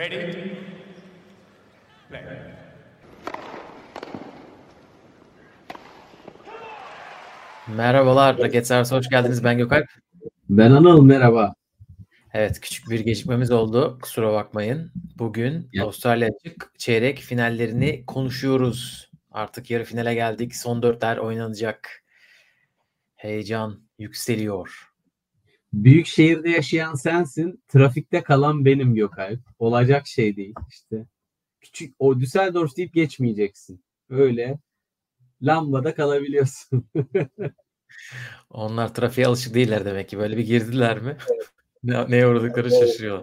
Ready? Play. Merhabalar, Raket Servisi hoş geldiniz. Ben Gökalp. Ben Anıl merhaba. Evet, küçük bir gecikmemiz oldu. Kusura bakmayın. Bugün Ya. Avustralya Açık çeyrek finallerini konuşuyoruz. Artık yarı finale geldik. Son dörtler oynanacak. Heyecan yükseliyor. Büyük şehirde yaşayan sensin, trafikte kalan benim Gökalp. Olacak şey değil işte. Küçük o Düsseldorf deyip geçmeyeceksin. Öyle lambada kalabiliyorsun. Onlar trafiğe alışık değiller demek ki. Böyle bir girdiler mi? ne, neye uğradıkları şaşırıyor.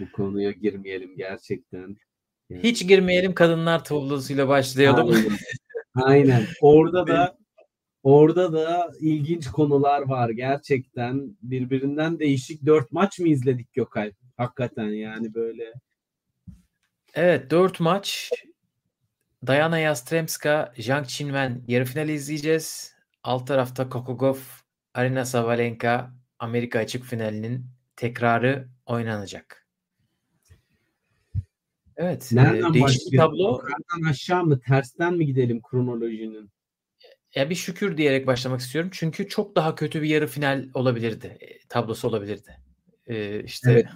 Bu konuya girmeyelim gerçekten. Hiç girmeyelim kadınlar tablosuyla başlayalım. Aynen. Aynen. Orada da orada da ilginç konular var gerçekten. Birbirinden değişik dört maç mı izledik Gökalp? Hakikaten yani böyle Evet 4 maç. Diana Yastremska, Zhang Qinwen yarı finali izleyeceğiz. Alt tarafta Kokogov, Arina Sabalenka Amerika açık finalinin tekrarı oynanacak. Evet. e, Nereden değişik bir tablo. Yukarıdan aşağı mı tersten mi gidelim kronolojinin? Ya bir şükür diyerek başlamak istiyorum. Çünkü çok daha kötü bir yarı final olabilirdi. e, Tablosu olabilirdi. E, işte Evet.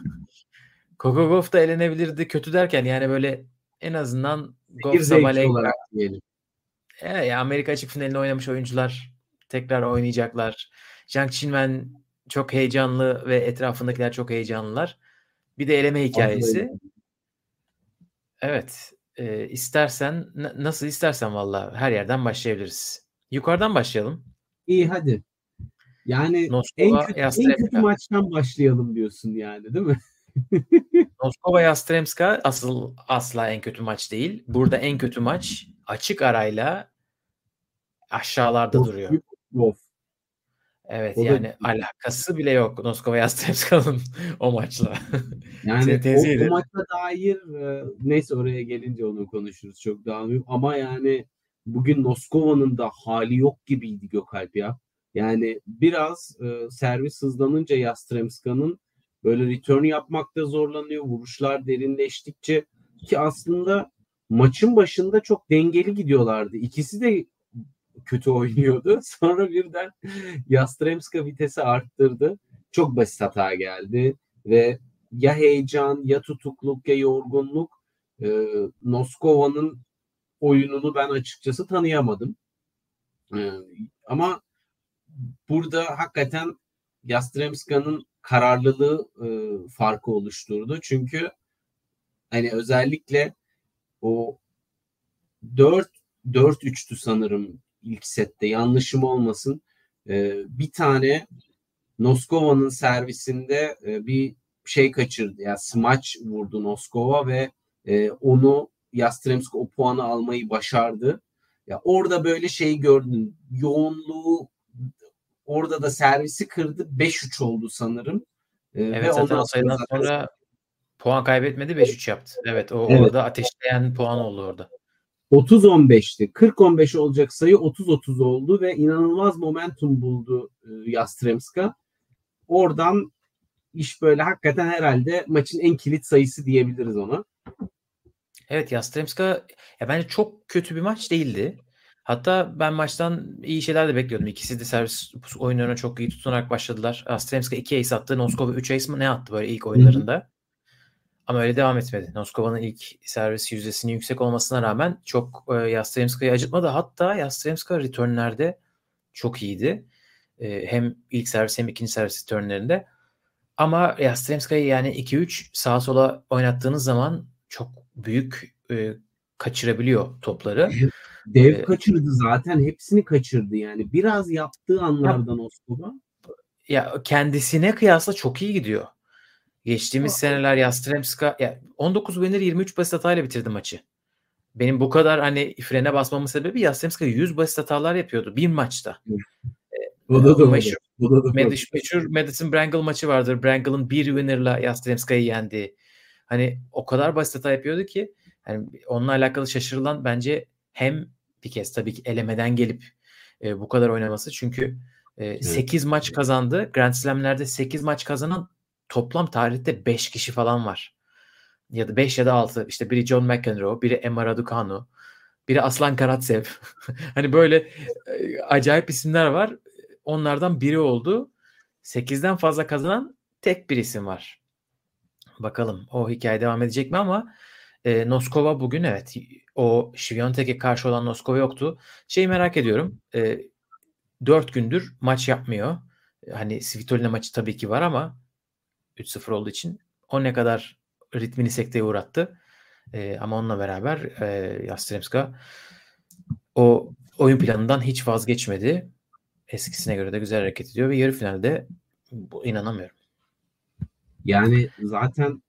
Kokogov da elenebilirdi. Kötü derken yani böyle en azından Gov Sabalenka olarak diyelim. Evet, ya Amerika açık finalini oynamış oyuncular tekrar oynayacaklar. Zhang Qinwen çok heyecanlı ve etrafındakiler çok heyecanlılar. Bir de eleme hikayesi. Evet. e, istersen nasıl istersen valla her yerden başlayabiliriz. Yukarıdan başlayalım. İyi hadi. Yani en Noskova kötü, en Yastremska. kötü maçtan başlayalım diyorsun yani değil mi? Noskova Yastremska asıl asla en kötü maç değil. Burada en kötü maç açık arayla aşağılarda duruyor. Of. Evet O da- yani alakası bile yok Noskova Yastremska'nın o maçla. Yani o, o maça dair e, neyse oraya gelince onu konuşuruz çok daha mühim. Ama yani bugün Moskova'nın da hali yok gibiydi Gökalp ya. Yani biraz e, servis hızlanınca Yastremska'nın böyle return yapmakta zorlanıyor. Vuruşlar derinleştikçe ki aslında maçın başında çok dengeli gidiyorlardı. İkisi de kötü oynuyordu. Sonra birden Yastremska vitesi arttırdı. Çok basit hata geldi ve ya heyecan ya tutukluk ya yorgunluk e, Noskova'nın oyununu ben açıkçası tanıyamadım. E, ama burada hakikaten Yastremska'nın kararlılığı e, farkı oluşturdu. Çünkü hani özellikle o 4 4-3'tü sanırım ilk sette yanlışım olmasın. E, bir tane Noskova'nın servisinde e, bir şey kaçırdı. Yani smaç vurdu Noskova ve e, onu Yastremski o puanı almayı başardı. Ya orada böyle şey gördün. Yoğunluğu orada da servisi kırdı. 5-3 oldu sanırım. E, Evet zaten o sayıdan zaten sonra puan kaybetmedi 5-3 yaptı. Evet o Evet. orada ateşleyen puan oldu orada. 30-15'ti. 40-15 olacak sayı 30-30 oldu ve inanılmaz momentum buldu e, Yastremska. Oradan iş böyle hakikaten herhalde maçın en kilit sayısı diyebiliriz ona. Evet Yastremska ya bence çok kötü bir maç değildi. Hatta ben maçtan iyi şeyler de bekliyordum. İkisi de servis oyunlarına çok iyi tutunarak başladılar. Yastremska 2 ace attı. Noskova 3 ace mi ne attı böyle ilk oyunlarında. Ama öyle devam etmedi. Noskova'nın ilk servis yüzdesinin yüksek olmasına rağmen çok e, Yastremska'yı acıtmadı. Hatta Yastremska returnlerde çok iyiydi. E, hem ilk servis hem ikinci servis returnlerinde. Ama Yastremska'yı yani 2-3 sağa sola oynattığınız zaman çok büyük e, kaçırabiliyor topları. Dev Ee, kaçırdı zaten. Hepsini kaçırdı yani. Biraz yaptığı anlardan Oskova. Ya kendisine kıyasla çok iyi gidiyor. Geçtiğimiz Aa. seneler Yastremska ya 19 winner 23 basit hatayla bitirdi maçı. Benim bu kadar hani frene basmamın sebebi Yastremska 100 basit hatalar yapıyordu bir maçta. O da doğru. Meşhur- O da doğru. Meşhur Madison Brangle maçı vardır. Brangle'ın bir winner'la Yastremska'yı yendi. Hani o kadar basit hata yapıyordu ki hani onunla alakalı şaşırılan bence hem bir kez tabii ki elemeden gelip e, bu kadar oynaması. Çünkü e, 8 maç kazandı. Grand Slam'lerde 8 maç kazanan toplam tarihte 5 kişi falan var. ya da 5 ya da 6 işte biri John McEnroe, biri Emma Raducanu, biri Aslan Karatsev. hani böyle e, acayip isimler var. Onlardan biri oldu. 8'den fazla kazanan tek bir isim var. Bakalım o hikaye devam edecek mi ama e, Noskova bugün evet o Şiviyontek'e karşı olan Noskova yoktu. Şeyi merak ediyorum. E, 4 gündür maç yapmıyor. Hani Svitolina maçı tabii ki var ama 3-0 olduğu için o ne kadar ritmini sekteye uğrattı. E, ama onunla beraber e, Yastremska o oyun planından hiç vazgeçmedi. Eskisine göre de güzel hareket ediyor ve yarı finalde inanamıyorum. Yani zaten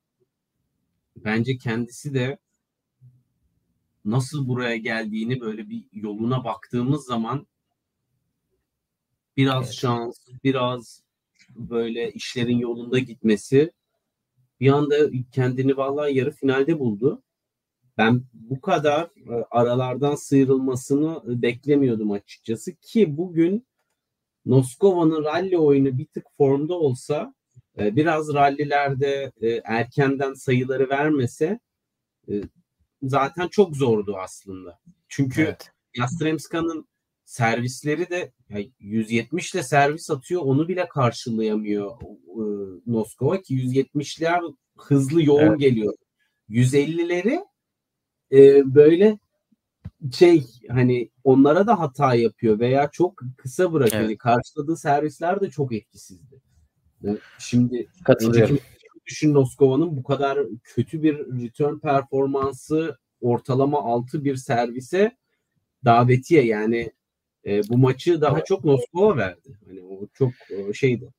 bence kendisi de nasıl buraya geldiğini böyle bir yoluna baktığımız zaman biraz evet. şans, biraz böyle işlerin yolunda gitmesi bir anda kendini vallahi yarı finalde buldu. Ben bu kadar e, aralardan sıyrılmasını beklemiyordum açıkçası ki bugün Noskova'nın rally oyunu bir tık formda olsa e, biraz rallilerde e, erkenden sayıları vermese zaten çok zordu aslında. Çünkü evet. Yastremska'nın servisleri de yani 170 ile servis atıyor onu bile karşılayamıyor e, Noskova ki 170'ler hızlı yoğun evet. geliyor. 150'leri e, böyle şey hani onlara da hata yapıyor veya çok kısa bırakıyor. Evet. Yani karşıladığı servisler de çok etkisizdi. Şimdi katılıyorum. Düşün Noskova'nın bu kadar kötü bir return performansı ortalama 6 bir servise davetiye yani e, bu maçı daha çok Moskova verdi. Hani o çok e, şeydi.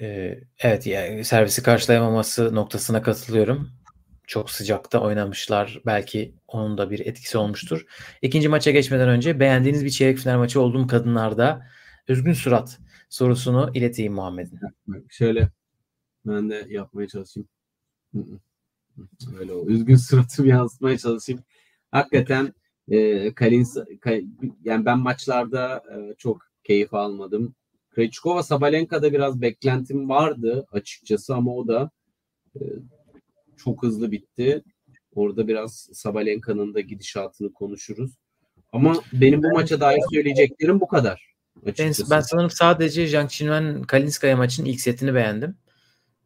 Ee, evet yani servisi karşılayamaması noktasına katılıyorum. Çok sıcakta oynamışlar. Belki onun da bir etkisi olmuştur. İkinci maça geçmeden önce beğendiğiniz bir çeyrek final maçı oldu mu kadınlarda? Üzgün surat sorusunu ileteyim Muhammed'in. Şöyle ben de yapmaya çalışayım. Öyle o. Üzgün suratımı yansıtmaya çalışayım. Hakikaten e, Kalins, yani ben maçlarda e, çok keyif almadım. Krejcikova Sabalenka'da biraz beklentim vardı açıkçası ama o da e, çok hızlı bitti. Orada biraz Sabalenka'nın da gidişatını konuşuruz. Ama benim bu maça dair söyleyeceklerim bu kadar. Açıkçası. Ben, ben sanırım sadece Zhang Qinwen Kalinskaya maçının ilk setini beğendim.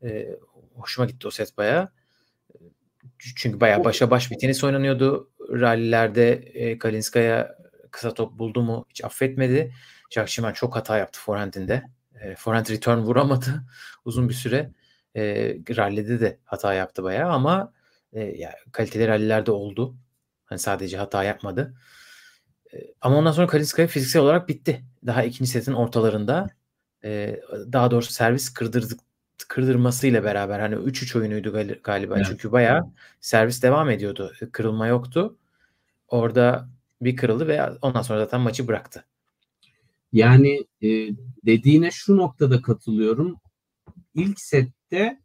Ee, hoşuma gitti o set bayağı. Çünkü bayağı başa baş bir tenis oynanıyordu. Rallilerde e, Kalinskaya kısa top buldu mu hiç affetmedi. Jack çok hata yaptı forehand'inde. E, forehand return vuramadı uzun bir süre. E, rallide de hata yaptı bayağı ama e, ya, kaliteli rallilerde oldu. Hani sadece hata yapmadı. Ama ondan sonra Kalinskaya fiziksel olarak bitti. Daha ikinci setin ortalarında e, daha doğrusu servis kırdırdık kırdırmasıyla beraber hani 3-3 oyunuydu galiba. Evet. Çünkü bayağı servis devam ediyordu. Kırılma yoktu. Orada bir kırıldı ve ondan sonra zaten maçı bıraktı. Yani e, dediğine şu noktada katılıyorum. İlk sette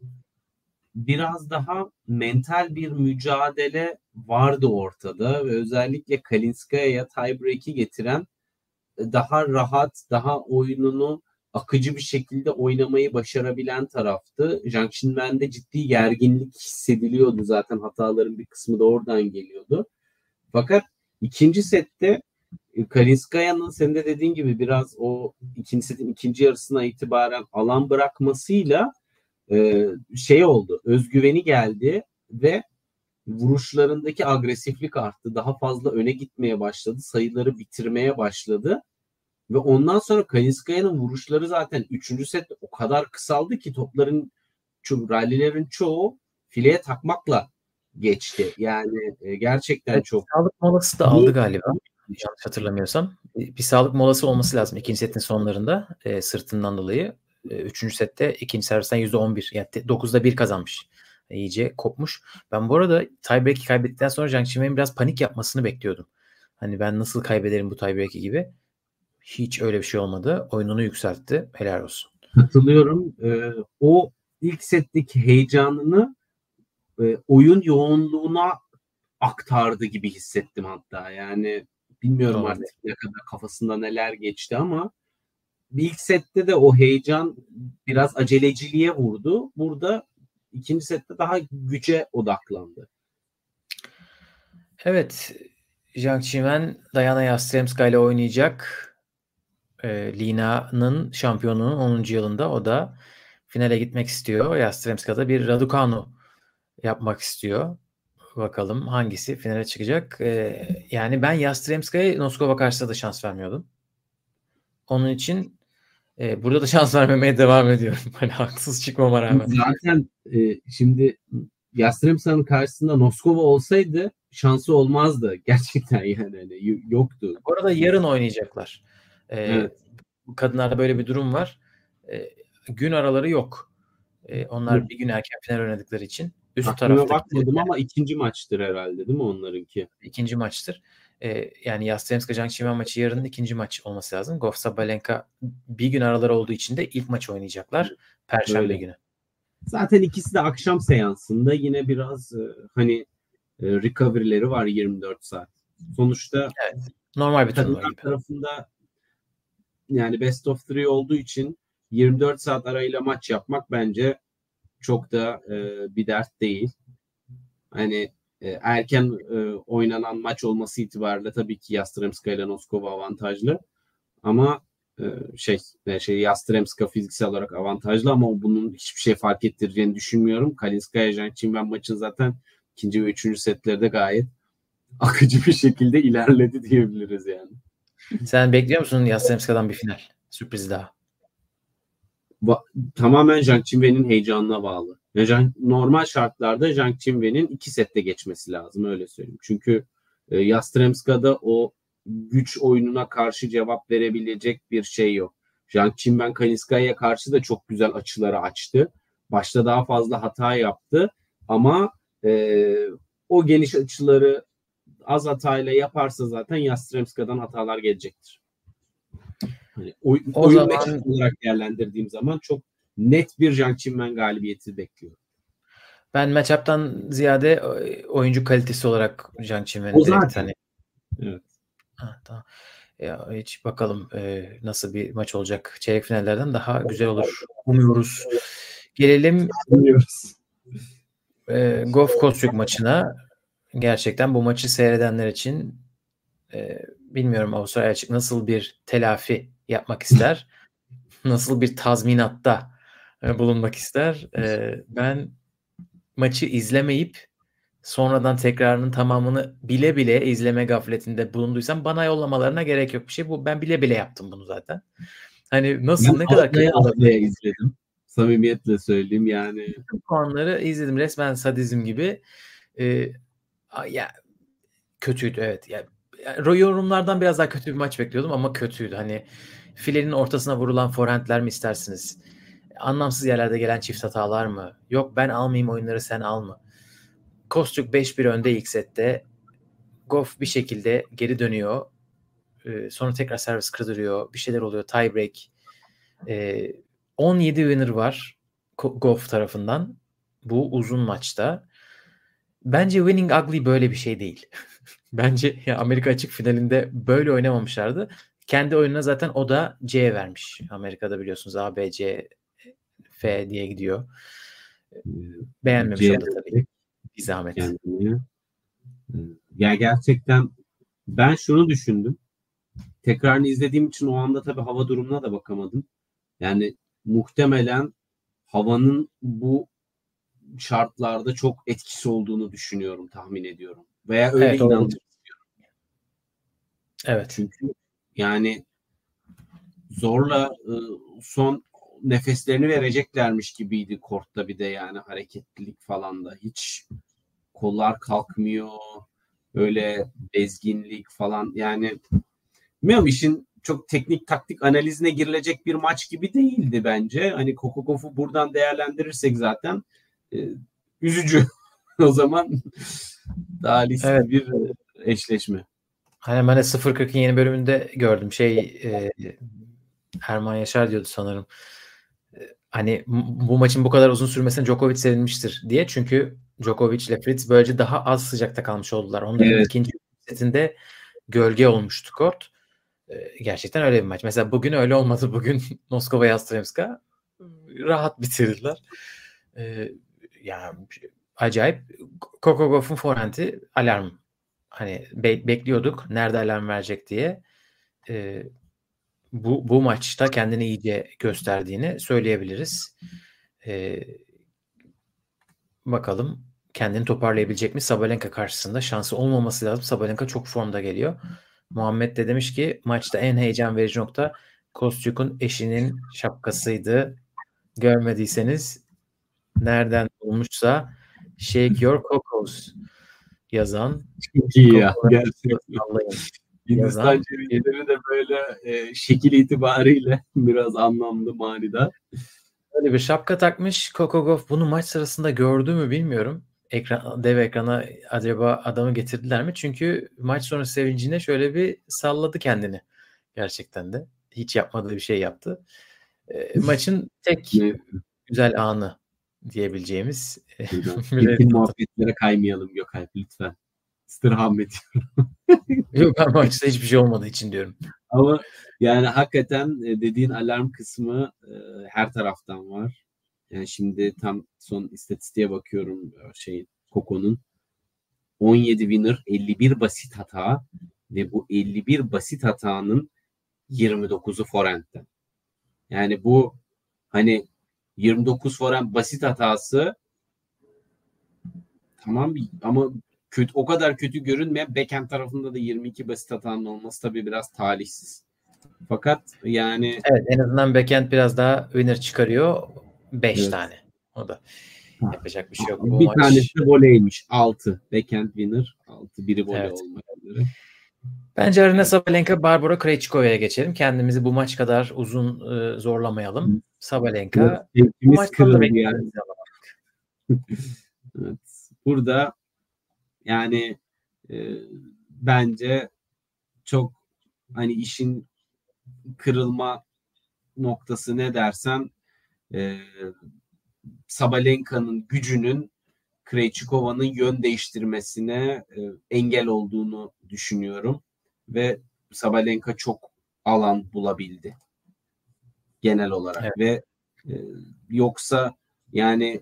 biraz daha mental bir mücadele vardı ortada ve özellikle Kalinskaya'ya tiebreak'i getiren daha rahat, daha oyununu akıcı bir şekilde oynamayı başarabilen taraftı. Zhang Xinwen'de ciddi gerginlik hissediliyordu zaten hataların bir kısmı da oradan geliyordu. Fakat ikinci sette e, Kalinskaya'nın senin de dediğin gibi biraz o ikinci setin ikinci yarısına itibaren alan bırakmasıyla e, şey oldu. Özgüveni geldi ve vuruşlarındaki agresiflik arttı. Daha fazla öne gitmeye başladı. Sayıları bitirmeye başladı. Ve ondan sonra Kalinskaya'nın vuruşları zaten 3. set o kadar kısaldı ki topların ço rallilerin çoğu fileye takmakla geçti. Yani e, gerçekten evet, çok. Sağlık molası da aldı galiba. Yanlış hatırlamıyorsam. Bir sağlık molası olması lazım ikinci setin sonlarında e, sırtından dolayı. E, üçüncü sette ikinci servisten %11 yani 9'da 1 kazanmış. İyice kopmuş. Ben bu arada tiebreak'i kaybettikten sonra Zhang Qinwen'in biraz panik yapmasını bekliyordum. Hani ben nasıl kaybederim bu tiebreak'i gibi. Hiç öyle bir şey olmadı. Oyununu yükseltti. Helal olsun. Katılıyorum. Ee, o ilk setteki heyecanını e, oyun yoğunluğuna aktardı gibi hissettim hatta. Yani bilmiyorum Doğru. artık ne kadar kafasında neler geçti ama ilk sette de o heyecan biraz aceleciliğe vurdu. Burada ikinci sette daha güce odaklandı. Evet. Jiang Qiwen Diana Yastremska ile oynayacak. E, Lina'nın şampiyonluğunun 10. yılında o da finale gitmek istiyor. Yastremska'da bir Raducanu yapmak istiyor. Bakalım hangisi finale çıkacak. E, yani ben Yastremska'ya Noskova karşısında da şans vermiyordum. Onun için e, burada da şans vermemeye devam ediyorum. Hani haksız çıkmama rağmen. Zaten e, şimdi Yastremska'nın karşısında Noskova olsaydı şansı olmazdı. Gerçekten yani hani yoktu. Bu arada yarın oynayacaklar. Ee, evet. Kadınlarda böyle bir durum var. Ee, gün araları yok. Ee, onlar Hı. bir gün erken final oynadıkları için. Üst Aklıma tarafta bakmadım ama ikinci maçtır herhalde değil mi onlarınki? İkinci maçtır. Ee, yani Yastremska Jangçimen maçı yarının ikinci maç olması lazım. Goff Sabalenka bir gün araları olduğu için de ilk maç oynayacaklar. Perşembe Öyle. günü. Zaten ikisi de akşam seansında yine biraz e, hani e, recovery'leri var 24 saat. Sonuçta evet, normal bir turnuva gibi. tarafında yani best of three olduğu için 24 saat arayla maç yapmak bence çok da e, bir dert değil. Hani e, erken e, oynanan maç olması itibariyle tabii ki Yastremska ile Noskova avantajlı. Ama e, şey e, şey Yastremska fiziksel olarak avantajlı ama bunun hiçbir şey fark ettireceğini düşünmüyorum. Kalinskaya Jançinven maçın zaten ikinci ve üçüncü setlerde gayet akıcı bir şekilde ilerledi diyebiliriz yani. Sen bekliyor musun Yastremska'dan bir final? Sürpriz daha. Ba- tamamen Zhang Qinwen'in heyecanına bağlı. Yani normal şartlarda Zhang Qinwen'in iki sette geçmesi lazım öyle söyleyeyim. Çünkü e, Yastremska'da o güç oyununa karşı cevap verebilecek bir şey yok. Zhang Qinwen Kaniska'ya karşı da çok güzel açıları açtı. Başta daha fazla hata yaptı ama e, o geniş açıları az hatayla yaparsa zaten Yastremska'dan hatalar gelecektir. Hani oy, o oyun zaman... olarak değerlendirdiğim zaman çok net bir Jiang Qinwen galibiyeti bekliyorum. Ben matchup'tan ziyade e, oyuncu kalitesi olarak Jiang Qinwen'i direkt hani. Evet. Ha, tamam. Ya hiç bakalım e, nasıl bir maç olacak. Çeyrek finallerden daha güzel olur. Umuyoruz. Gelelim Umuyoruz. E, Goff Kostyuk maçına. Gerçekten bu maçı seyredenler için e, bilmiyorum Avustralya açık nasıl bir telafi yapmak ister. nasıl bir tazminatta bulunmak ister. E, ben maçı izlemeyip sonradan tekrarının tamamını bile bile izleme gafletinde bulunduysam bana yollamalarına gerek yok bir şey. Bu ben bile bile yaptım bunu zaten. Hani nasıl ben ne kadar olabilir izledim. Samimiyetle söyleyeyim yani. Bütün puanları izledim resmen sadizm gibi. Ee, ya kötüydü evet. Ya, yani yorumlardan biraz daha kötü bir maç bekliyordum ama kötüydü. Hani filenin ortasına vurulan forehandler mi istersiniz? Anlamsız yerlerde gelen çift hatalar mı? Yok ben almayayım oyunları sen alma. Kostuk 5-1 önde ilk sette. Goff bir şekilde geri dönüyor. Ee, sonra tekrar servis kırdırıyor. Bir şeyler oluyor. Tie break. Ee, 17 winner var Goff tarafından. Bu uzun maçta. Bence Winning Ugly böyle bir şey değil. Bence ya Amerika açık finalinde böyle oynamamışlardı. Kendi oyununa zaten o da C vermiş. Amerika'da biliyorsunuz A, B, C, F diye gidiyor. Beğenmemiş C, oldu tabii. Bir zahmet. Kendini. Ya gerçekten ben şunu düşündüm. Tekrarını izlediğim için o anda tabii hava durumuna da bakamadım. Yani muhtemelen havanın bu şartlarda çok etkisi olduğunu düşünüyorum, tahmin ediyorum. Veya öyle evet, inanmak istiyorum. Evet. Çünkü yani zorla ıı, son nefeslerini vereceklermiş gibiydi kortta bir de yani hareketlilik falan da hiç kollar kalkmıyor öyle bezginlik falan yani bilmiyorum işin çok teknik taktik analizine girilecek bir maç gibi değildi bence. Hani Kokokov'u buradan değerlendirirsek zaten e, üzücü. o zaman talihsiz evet. bir eşleşme. Hani ben de 0.40'ın yeni bölümünde gördüm. Şey e, Erman Yaşar diyordu sanırım. Hani bu maçın bu kadar uzun sürmesine Djokovic sevinmiştir diye. Çünkü Djokovic ile Fritz böylece daha az sıcakta kalmış oldular. Onların evet. ikinci setinde gölge olmuştu kort. E, gerçekten öyle bir maç. Mesela bugün öyle olmadı. Bugün Moskova Yastremska rahat bitirdiler. E, yani acayip Coco Gauff'un forehand'i alarm. Hani be- bekliyorduk nerede alarm verecek diye. E, bu, bu maçta kendini iyice gösterdiğini söyleyebiliriz. E, bakalım kendini toparlayabilecek mi? Sabalenka karşısında şansı olmaması lazım. Sabalenka çok formda geliyor. Muhammed de demiş ki maçta en heyecan verici nokta Kostyuk'un eşinin şapkasıydı. Görmediyseniz nereden bulmuşsa Shake Your Cocos yazan. Çok iyi ya. Gerçekten. Hindistan cevizleri de böyle e, şekil itibariyle biraz anlamlı manida. Öyle bir şapka takmış. Kokogov bunu maç sırasında gördü mü bilmiyorum. Ekran, dev ekrana acaba adamı getirdiler mi? Çünkü maç sonrası sevincine şöyle bir salladı kendini. Gerçekten de. Hiç yapmadığı bir şey yaptı. E, maçın tek güzel anı diyebileceğimiz. Bütün muhabbetlere kaymayalım Gökalp lütfen. İstirham ediyorum. Yok ben maçta hiçbir şey olmadığı için diyorum. Ama yani hakikaten e, dediğin alarm kısmı e, her taraftan var. Yani şimdi tam son istatistiğe bakıyorum e, şey Koko'nun 17 winner 51 basit hata ve bu 51 basit hatanın 29'u forehand'den. Yani bu hani 29 forehand basit hatası tamam ama kötü o kadar kötü görünmeyen backhand tarafında da 22 basit hatanın olması tabii biraz talihsiz. Fakat yani Evet en azından backhand biraz daha winner çıkarıyor. 5 Evet. tane. O da yapacak bir şey yok. Bu bir maç tanesi voleymiş. 6. Backhand winner. 6. Biri voley Evet. olmak üzere. Bence Arina Sabalenka, Barbara Krejcikova'ya geçelim. Kendimizi bu maç kadar uzun e, zorlamayalım. Sabalenka bu Tepkimiz maçtan da kırıldı yani. Evet. Burada yani e, bence çok hani işin kırılma noktası ne dersen e, Sabalenka'nın gücünün Krejcikova'nın yön değiştirmesine e, engel olduğunu düşünüyorum ve Sabalenka çok alan bulabildi genel olarak Evet. ve e, yoksa yani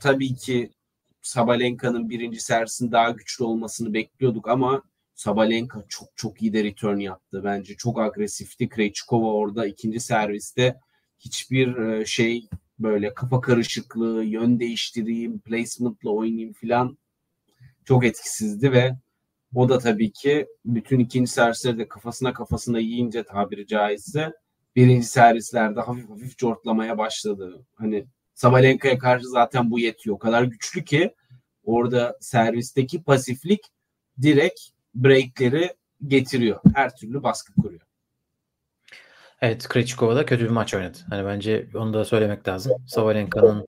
tabii ki Sabalenka'nın birinci servisinin daha güçlü olmasını bekliyorduk ama Sabalenka çok çok iyi de return yaptı. Bence çok agresifti. Krejcikova orada ikinci serviste hiçbir e, şey böyle kafa karışıklığı, yön değiştireyim, placement'la oynayayım filan çok etkisizdi ve o da tabii ki bütün ikinci servisleri de kafasına kafasına yiyince tabiri caizse birinci servislerde hafif hafif cortlamaya başladı. Hani Sabalenka'ya karşı zaten bu yetiyor. O kadar güçlü ki orada servisteki pasiflik direkt breakleri getiriyor. Her türlü baskı kuruyor. Evet Krejcikova da kötü bir maç oynadı. Hani bence onu da söylemek lazım. Sabalenka'nın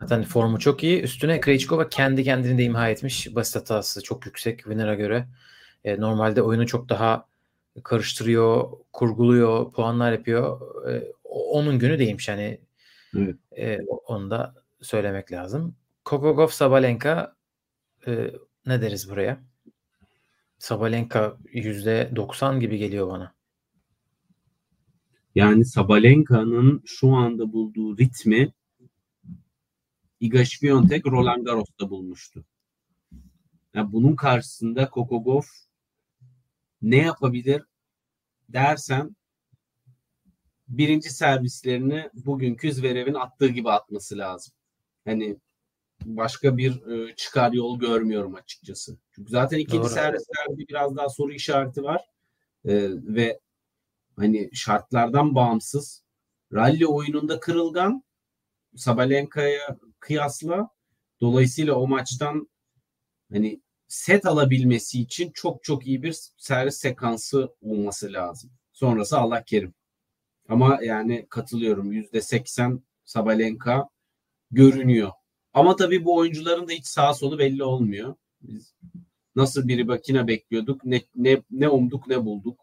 zaten formu çok iyi. Üstüne Krejcikova kendi kendini de imha etmiş. Basit hatası çok yüksek Winner'a göre. E, normalde oyunu çok daha karıştırıyor, kurguluyor, puanlar yapıyor. E, onun günü değilmiş hani. Evet. E, onu da söylemek lazım. Kokogov Sabalenka e, ne deriz buraya? Sabalenka %90 gibi geliyor bana. Yani Sabalenka'nın şu anda bulduğu ritmi Iga Świątek Roland Garros'ta bulmuştu. Yani bunun karşısında Kokogov ne yapabilir dersen birinci servislerini bugünkü Zverev'in attığı gibi atması lazım. Hani başka bir e, çıkar yol görmüyorum açıkçası. Çünkü zaten ikinci Doğru. servislerde biraz daha soru işareti var. E, ve hani şartlardan bağımsız rally oyununda kırılgan Sabalenka'ya kıyasla dolayısıyla o maçtan hani set alabilmesi için çok çok iyi bir servis sekansı olması lazım. Sonrası Allah kerim. Ama yani katılıyorum yüzde seksen Sabalenka görünüyor. Ama tabii bu oyuncuların da hiç sağ solu belli olmuyor. Biz nasıl bir bakina bekliyorduk ne ne ne umduk ne bulduk.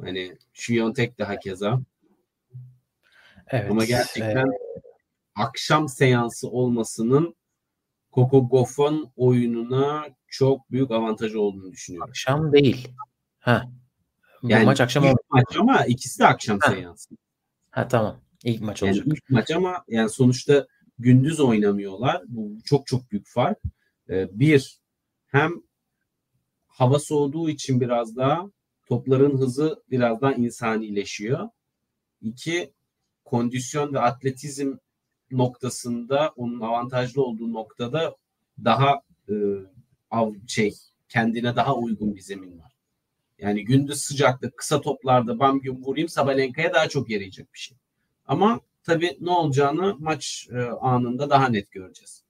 Hani Şiyontek de hakeza. Evet. Ama e, gerçekten akşam seansı olmasının Coco Goff'un oyununa çok büyük avantajı olduğunu düşünüyorum. akşam değil. Ha. Bu Yani maç akşam ilk maç ama ikisi de akşam Ha. seansı. Ha tamam. İlk maç Yani olacak. ilk maç ama yani sonuçta gündüz oynamıyorlar. Bu çok çok büyük fark. Ee, bir, hem hava soğuduğu için biraz daha topların hızı biraz daha insanileşiyor. İki, kondisyon ve atletizm noktasında onun avantajlı olduğu noktada daha e, av, şey kendine daha uygun bir zemin var. Yani gündüz sıcaklık kısa toplarda bam gün vurayım Sabalenka'ya daha çok yarayacak bir şey. Ama tabii ne olacağını maç e, anında daha net göreceğiz.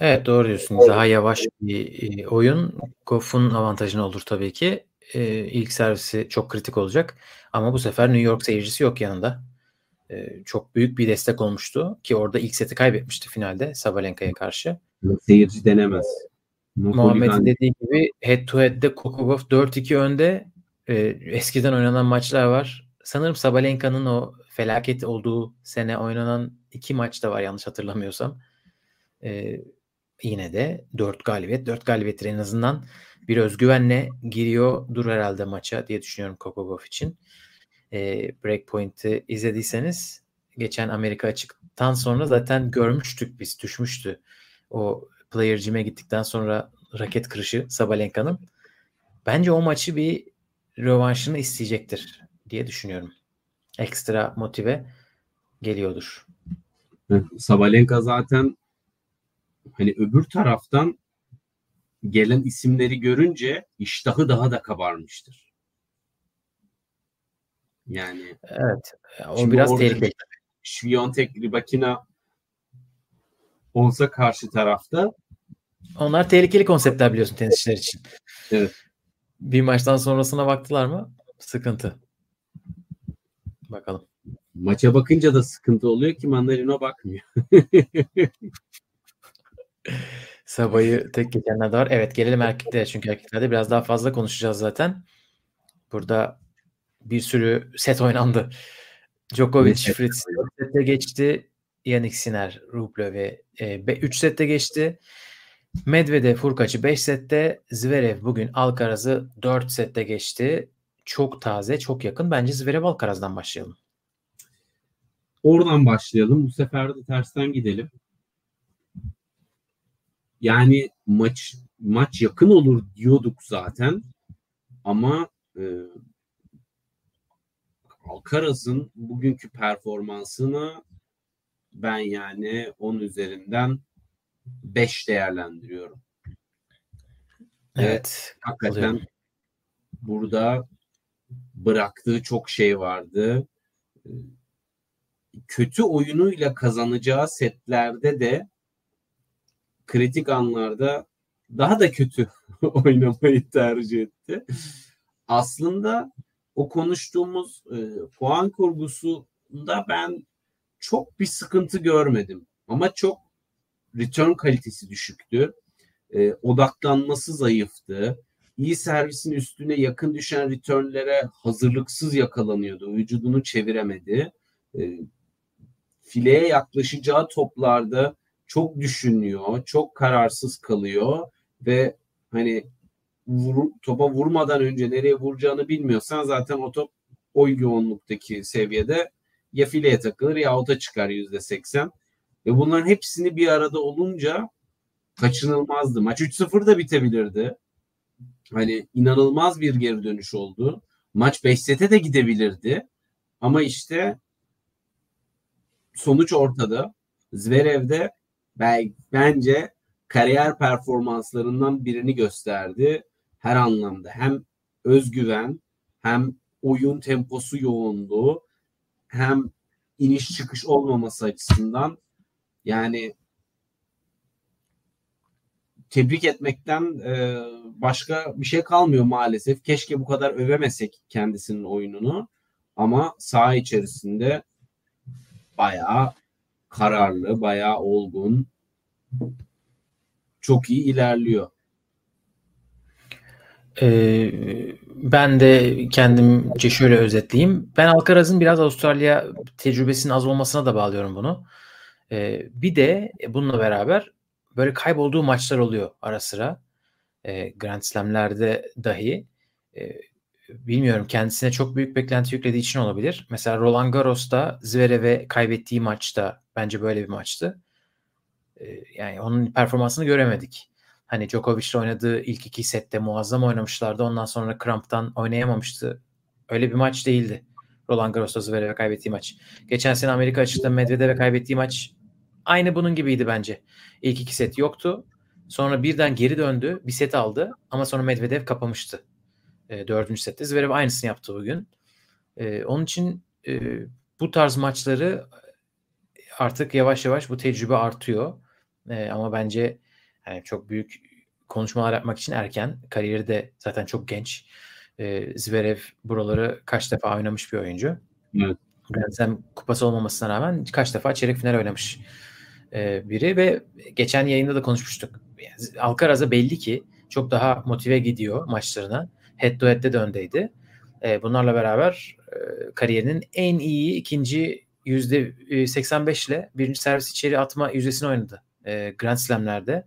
Evet doğru diyorsun. Daha yavaş bir e, oyun Goff'un avantajına olur tabii ki. E, ilk servisi çok kritik olacak. Ama bu sefer New York seyircisi yok yanında. E, çok büyük bir destek olmuştu ki orada ilk seti kaybetmişti finalde Sabalenka'ya karşı. Seyirci denemez. Muhammed'in dediği gibi head to head'de Kokogov 4-2 önde. E, eskiden oynanan maçlar var. Sanırım Sabalenka'nın o felaket olduğu sene oynanan iki maç da var yanlış hatırlamıyorsam. E, yine de 4 galibiyet. 4 galibiyettir en azından bir özgüvenle giriyor dur herhalde maça diye düşünüyorum Kokogov için. E, Breakpoint'i izlediyseniz geçen Amerika açıktan sonra zaten görmüştük biz düşmüştü. O player gym'e gittikten sonra raket kırışı Sabalenka'nın. Bence o maçı bir rövanşını isteyecektir diye düşünüyorum. Ekstra motive geliyordur. Sabalenka zaten hani öbür taraftan gelen isimleri görünce iştahı daha da kabarmıştır. Yani evet. O biraz tehlikeli. Şviyontek Ribakina olsa karşı tarafta onlar tehlikeli konseptler biliyorsun tenisçiler için. Evet. Bir maçtan sonrasına baktılar mı? Sıkıntı. Bakalım. Maça bakınca da sıkıntı oluyor ki Mandarino bakmıyor. Sabah'ı tek geçenler de var. Evet gelelim erkeklere çünkü erkeklerde biraz daha fazla konuşacağız zaten. Burada bir sürü set oynandı. Djokovic, Fritz sette geçti. Yannick Sinner, Rublev ve 3 e, sette geçti. Medvedev Furkaç'ı 5 sette. Zverev bugün Alcaraz'ı 4 sette geçti. Çok taze, çok yakın. Bence Zverev Alcaraz'dan başlayalım. Oradan başlayalım. Bu sefer de tersten gidelim. Yani maç maç yakın olur diyorduk zaten. Ama e, Alcaraz'ın bugünkü performansını ben yani 10 üzerinden 5 değerlendiriyorum. Evet. Ve hakikaten oluyor. burada bıraktığı çok şey vardı. Kötü oyunuyla kazanacağı setlerde de kritik anlarda daha da kötü oynamayı tercih etti. Aslında o konuştuğumuz e, puan kurgusunda ben çok bir sıkıntı görmedim. Ama çok return kalitesi düşüktü. E, odaklanması zayıftı. İyi servisin üstüne yakın düşen returnlere hazırlıksız yakalanıyordu. Vücudunu çeviremedi. E, fileye yaklaşacağı toplarda çok düşünüyor, çok kararsız kalıyor ve hani vur, topa vurmadan önce nereye vuracağını bilmiyorsan zaten o top o yoğunluktaki seviyede ya fileye takılır ya ota çıkar yüzde seksen. Ve bunların hepsini bir arada olunca kaçınılmazdı. Maç 3-0 da bitebilirdi. Hani inanılmaz bir geri dönüş oldu. Maç 5 sete de gidebilirdi. Ama işte sonuç ortada. Zverev'de bence kariyer performanslarından birini gösterdi. Her anlamda hem özgüven hem oyun temposu yoğunluğu hem iniş çıkış olmaması açısından yani tebrik etmekten e, başka bir şey kalmıyor maalesef. Keşke bu kadar övemesek kendisinin oyununu. Ama saha içerisinde bayağı kararlı, bayağı olgun. Çok iyi ilerliyor. Ee, ben de kendimce şöyle özetleyeyim. Ben Alcaraz'ın biraz Avustralya tecrübesinin az olmasına da bağlıyorum bunu. Bir de bununla beraber böyle kaybolduğu maçlar oluyor ara sıra. Grand Slam'lerde dahi. Bilmiyorum kendisine çok büyük beklenti yüklediği için olabilir. Mesela Roland Garros'ta Zverev'e kaybettiği maçta bence böyle bir maçtı. E, yani onun performansını göremedik. Hani Djokovic'le oynadığı ilk iki sette muazzam oynamışlardı. Ondan sonra kramptan oynayamamıştı. Öyle bir maç değildi. Roland Garros'ta Zverev'e kaybettiği maç. Geçen sene Amerika açıkta Medvedev'e kaybettiği maç aynı bunun gibiydi bence. İlk iki set yoktu. Sonra birden geri döndü. Bir set aldı. Ama sonra Medvedev kapamıştı. E, dördüncü sette. Zverev aynısını yaptı bugün. E, onun için e, bu tarz maçları artık yavaş yavaş bu tecrübe artıyor. E, ama bence yani çok büyük konuşmalar yapmak için erken. Kariyeri de zaten çok genç. E, Zverev buraları kaç defa oynamış bir oyuncu. Evet. Grand Slam kupası olmamasına rağmen kaç defa çeyrek final oynamış e, biri ve geçen yayında da konuşmuştuk. Yani Alcaraz'a belli ki çok daha motive gidiyor maçlarına. Head to head'de de öndeydi. E, bunlarla beraber e, kariyerinin en iyi ikinci %85 ile birinci servis içeri atma yüzdesini oynadı. E, Grand Slam'lerde.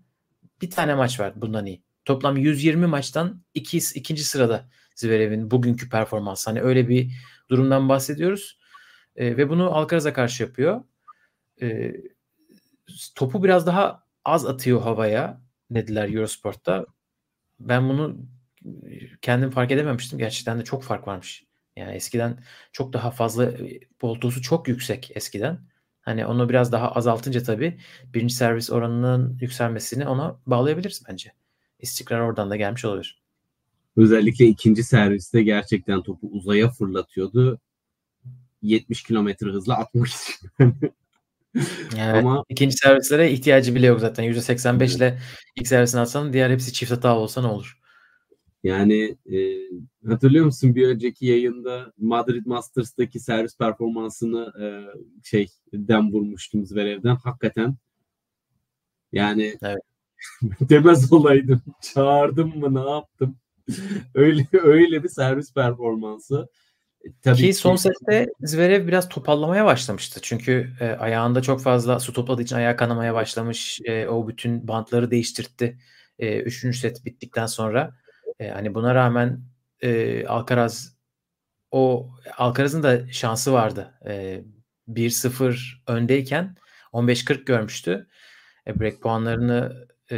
Bir tane maç var bundan iyi. Toplam 120 maçtan iki, ikinci sırada Zverev'in bugünkü performansı. Hani öyle bir durumdan bahsediyoruz. E, ve bunu Alcaraz'a karşı yapıyor. E, topu biraz daha az atıyor havaya dediler Eurosport'ta. Ben bunu kendim fark edememiştim. Gerçekten de çok fark varmış. Yani eskiden çok daha fazla voltusu çok yüksek eskiden. Hani onu biraz daha azaltınca tabii birinci servis oranının yükselmesini ona bağlayabiliriz bence. İstikrar oradan da gelmiş olabilir. Özellikle ikinci serviste gerçekten topu uzaya fırlatıyordu. 70 kilometre hızla atmak için. Evet, Ama ikinci servislere ihtiyacı bile yok zaten. %85 ile ilk servisini atsan diğer hepsi çift hata olsa ne olur? Yani e, hatırlıyor musun bir önceki yayında Madrid Masters'taki servis performansını e, şey dem vurmuştum Zverev'den. Hakikaten yani evet. demez olaydım. Çağırdım mı ne yaptım? öyle öyle bir servis performansı. E, tabii ki, ki son sette Zverev biraz topallamaya başlamıştı. Çünkü e, ayağında çok fazla su topladığı için ayağı kanamaya başlamış. E, o bütün bantları değiştirtti. E, üçüncü set bittikten sonra. E, hani buna rağmen e, Alcaraz o Alcaraz'ın da şansı vardı. E, 1-0 öndeyken 15-40 görmüştü. E, break puanlarını e,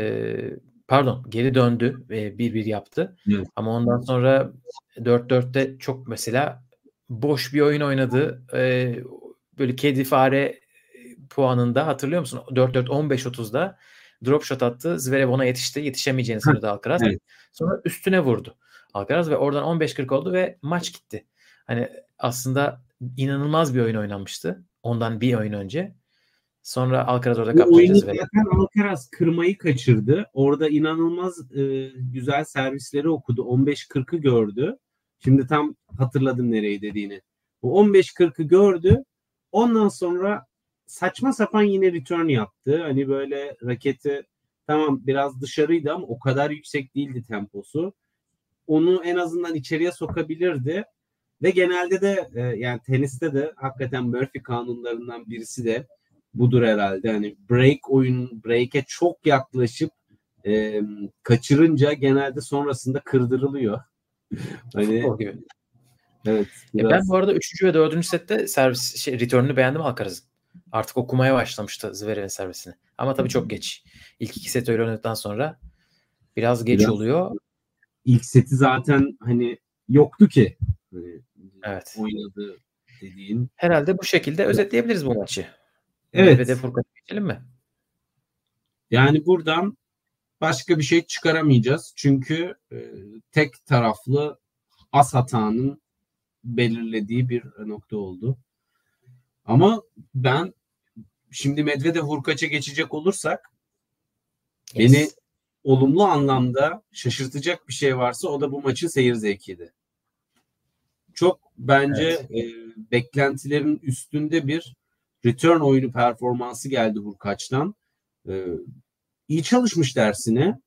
pardon geri döndü ve 1-1 yaptı. Evet. Ama ondan sonra 4-4'te çok mesela boş bir oyun oynadı. E, böyle kedi fare puanında hatırlıyor musun? 4-4 15-30'da drop shot attı. Zverev ona yetişti. Yetişemeyeceğini sanıyordu Alcaraz. Evet. Sonra üstüne vurdu Alcaraz ve oradan 15-40 oldu ve maç gitti. Hani aslında inanılmaz bir oyun oynanmıştı. Ondan bir oyun önce. Sonra Alcaraz orada kaptı. Oyunu zaten Alcaraz kırmayı kaçırdı. Orada inanılmaz e, güzel servisleri okudu. 15-40'ı gördü. Şimdi tam hatırladım nereyi dediğini. O 15-40'ı gördü. Ondan sonra saçma sapan yine return yaptı. Hani böyle raketi tamam biraz dışarıydı ama o kadar yüksek değildi temposu. Onu en azından içeriye sokabilirdi. Ve genelde de e, yani teniste de hakikaten Murphy kanunlarından birisi de budur herhalde. Hani break oyun break'e çok yaklaşıp e, kaçırınca genelde sonrasında kırdırılıyor. hani Evet. Biraz... ben bu arada 3. ve 4. sette servis şey, return'ünü beğendim Alcaraz'ın. Artık okumaya başlamıştı Zverev'in servisini. Ama tabii çok geç. İlk iki set öyle oynadıktan sonra biraz geç biraz, oluyor. İlk seti zaten hani yoktu ki. Hani evet. Oynadı dediğin. Herhalde bu şekilde özetleyebiliriz bu maçı. Evet. Ve de Furkan'a geçelim mi? Yani buradan başka bir şey çıkaramayacağız. Çünkü e, tek taraflı as hatanın belirlediği bir nokta oldu. Ama ben şimdi Medvedev Hurkaç'a geçecek olursak yes. beni olumlu anlamda şaşırtacak bir şey varsa o da bu maçın seyir zevkiydi. Çok bence evet. e, beklentilerin üstünde bir return oyunu performansı geldi Hurkaç'tan. E, iyi çalışmış dersine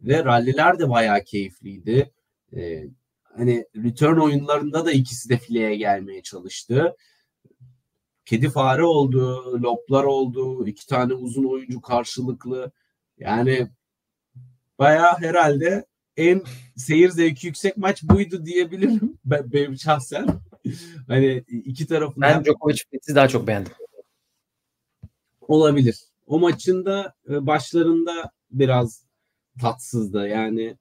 ve ralliler de bayağı keyifliydi. E, hani return oyunlarında da ikisi de fileye gelmeye çalıştı kedi fare oldu, loplar oldu, iki tane uzun oyuncu karşılıklı. Yani bayağı herhalde en seyir zevki yüksek maç buydu diyebilirim. Ben, benim şahsen. hani iki tarafın Ben Djokovic Fetz'i daha çok beğendim. Olabilir. O maçın da e, başlarında biraz tatsızdı. Yani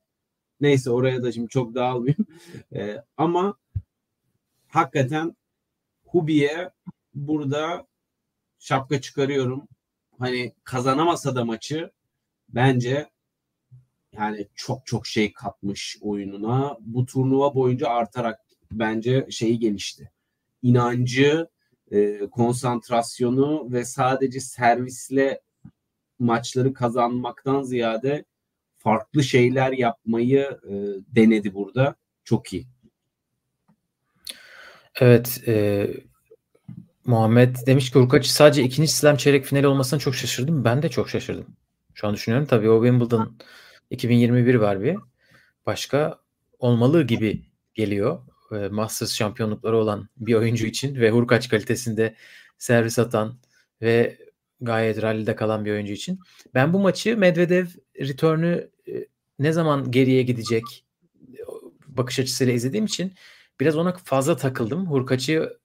neyse oraya da şimdi çok dağılmayayım. E, ama hakikaten Hubi'ye burada şapka çıkarıyorum. Hani kazanamasa da maçı bence yani çok çok şey katmış oyununa. Bu turnuva boyunca artarak bence şeyi gelişti. İnancı, e, konsantrasyonu ve sadece servisle maçları kazanmaktan ziyade farklı şeyler yapmayı e, denedi burada. Çok iyi. Evet. E, Muhammed demiş ki Hurkacı sadece ikinci slam çeyrek finali olmasına çok şaşırdım. Ben de çok şaşırdım. Şu an düşünüyorum. Tabii o Wimbledon 2021 var bir. Başka olmalı gibi geliyor. E, Masters şampiyonlukları olan bir oyuncu için ve Hurkaç kalitesinde servis atan ve gayet rallide kalan bir oyuncu için. Ben bu maçı Medvedev return'ü e, ne zaman geriye gidecek bakış açısıyla izlediğim için biraz ona fazla takıldım. Hurkaç'ı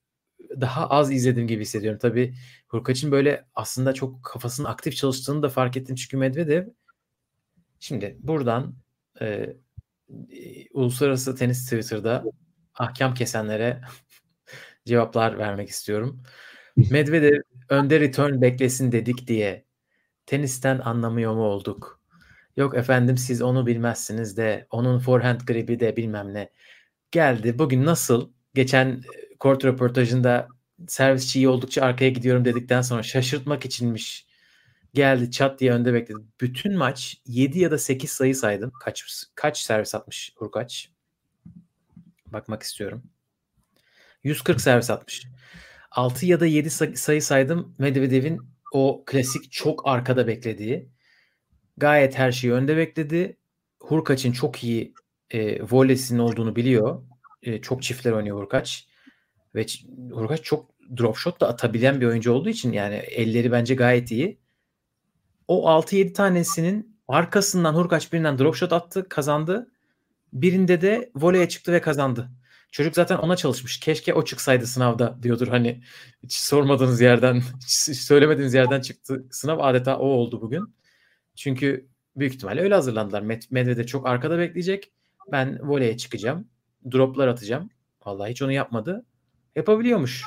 daha az izledim gibi hissediyorum. Tabii Hurkaç'ın böyle aslında çok kafasının aktif çalıştığını da fark ettim. Çünkü Medvedev şimdi buradan e, e, uluslararası tenis Twitter'da ahkam kesenlere cevaplar vermek istiyorum. Medvedev önde return beklesin dedik diye tenisten anlamıyor mu olduk? Yok efendim siz onu bilmezsiniz de onun forehand gribi de bilmem ne. Geldi bugün nasıl geçen kort röportajında servisçi iyi oldukça arkaya gidiyorum dedikten sonra şaşırtmak içinmiş. Geldi çat diye önde bekledi. Bütün maç 7 ya da 8 sayı saydım. Kaç kaç servis atmış Urkaç? Bakmak istiyorum. 140 servis atmış. 6 ya da 7 sayı saydım Medvedev'in o klasik çok arkada beklediği. Gayet her şeyi önde bekledi. Hurkaç'ın çok iyi e, volesinin olduğunu biliyor. E, çok çiftler oynuyor Hurkaç. Ve Hurkaç çok drop shot da atabilen bir oyuncu olduğu için yani elleri bence gayet iyi. O 6-7 tanesinin arkasından Hurkaç birinden drop shot attı, kazandı. Birinde de voleye çıktı ve kazandı. Çocuk zaten ona çalışmış. Keşke o çıksaydı sınavda diyordur. Hani hiç sormadığınız yerden, hiç söylemediğiniz yerden çıktı. Sınav adeta o oldu bugün. Çünkü büyük ihtimalle öyle hazırlandılar. Medvedev çok arkada bekleyecek. Ben voleye çıkacağım. Droplar atacağım. Vallahi hiç onu yapmadı. Yapabiliyormuş.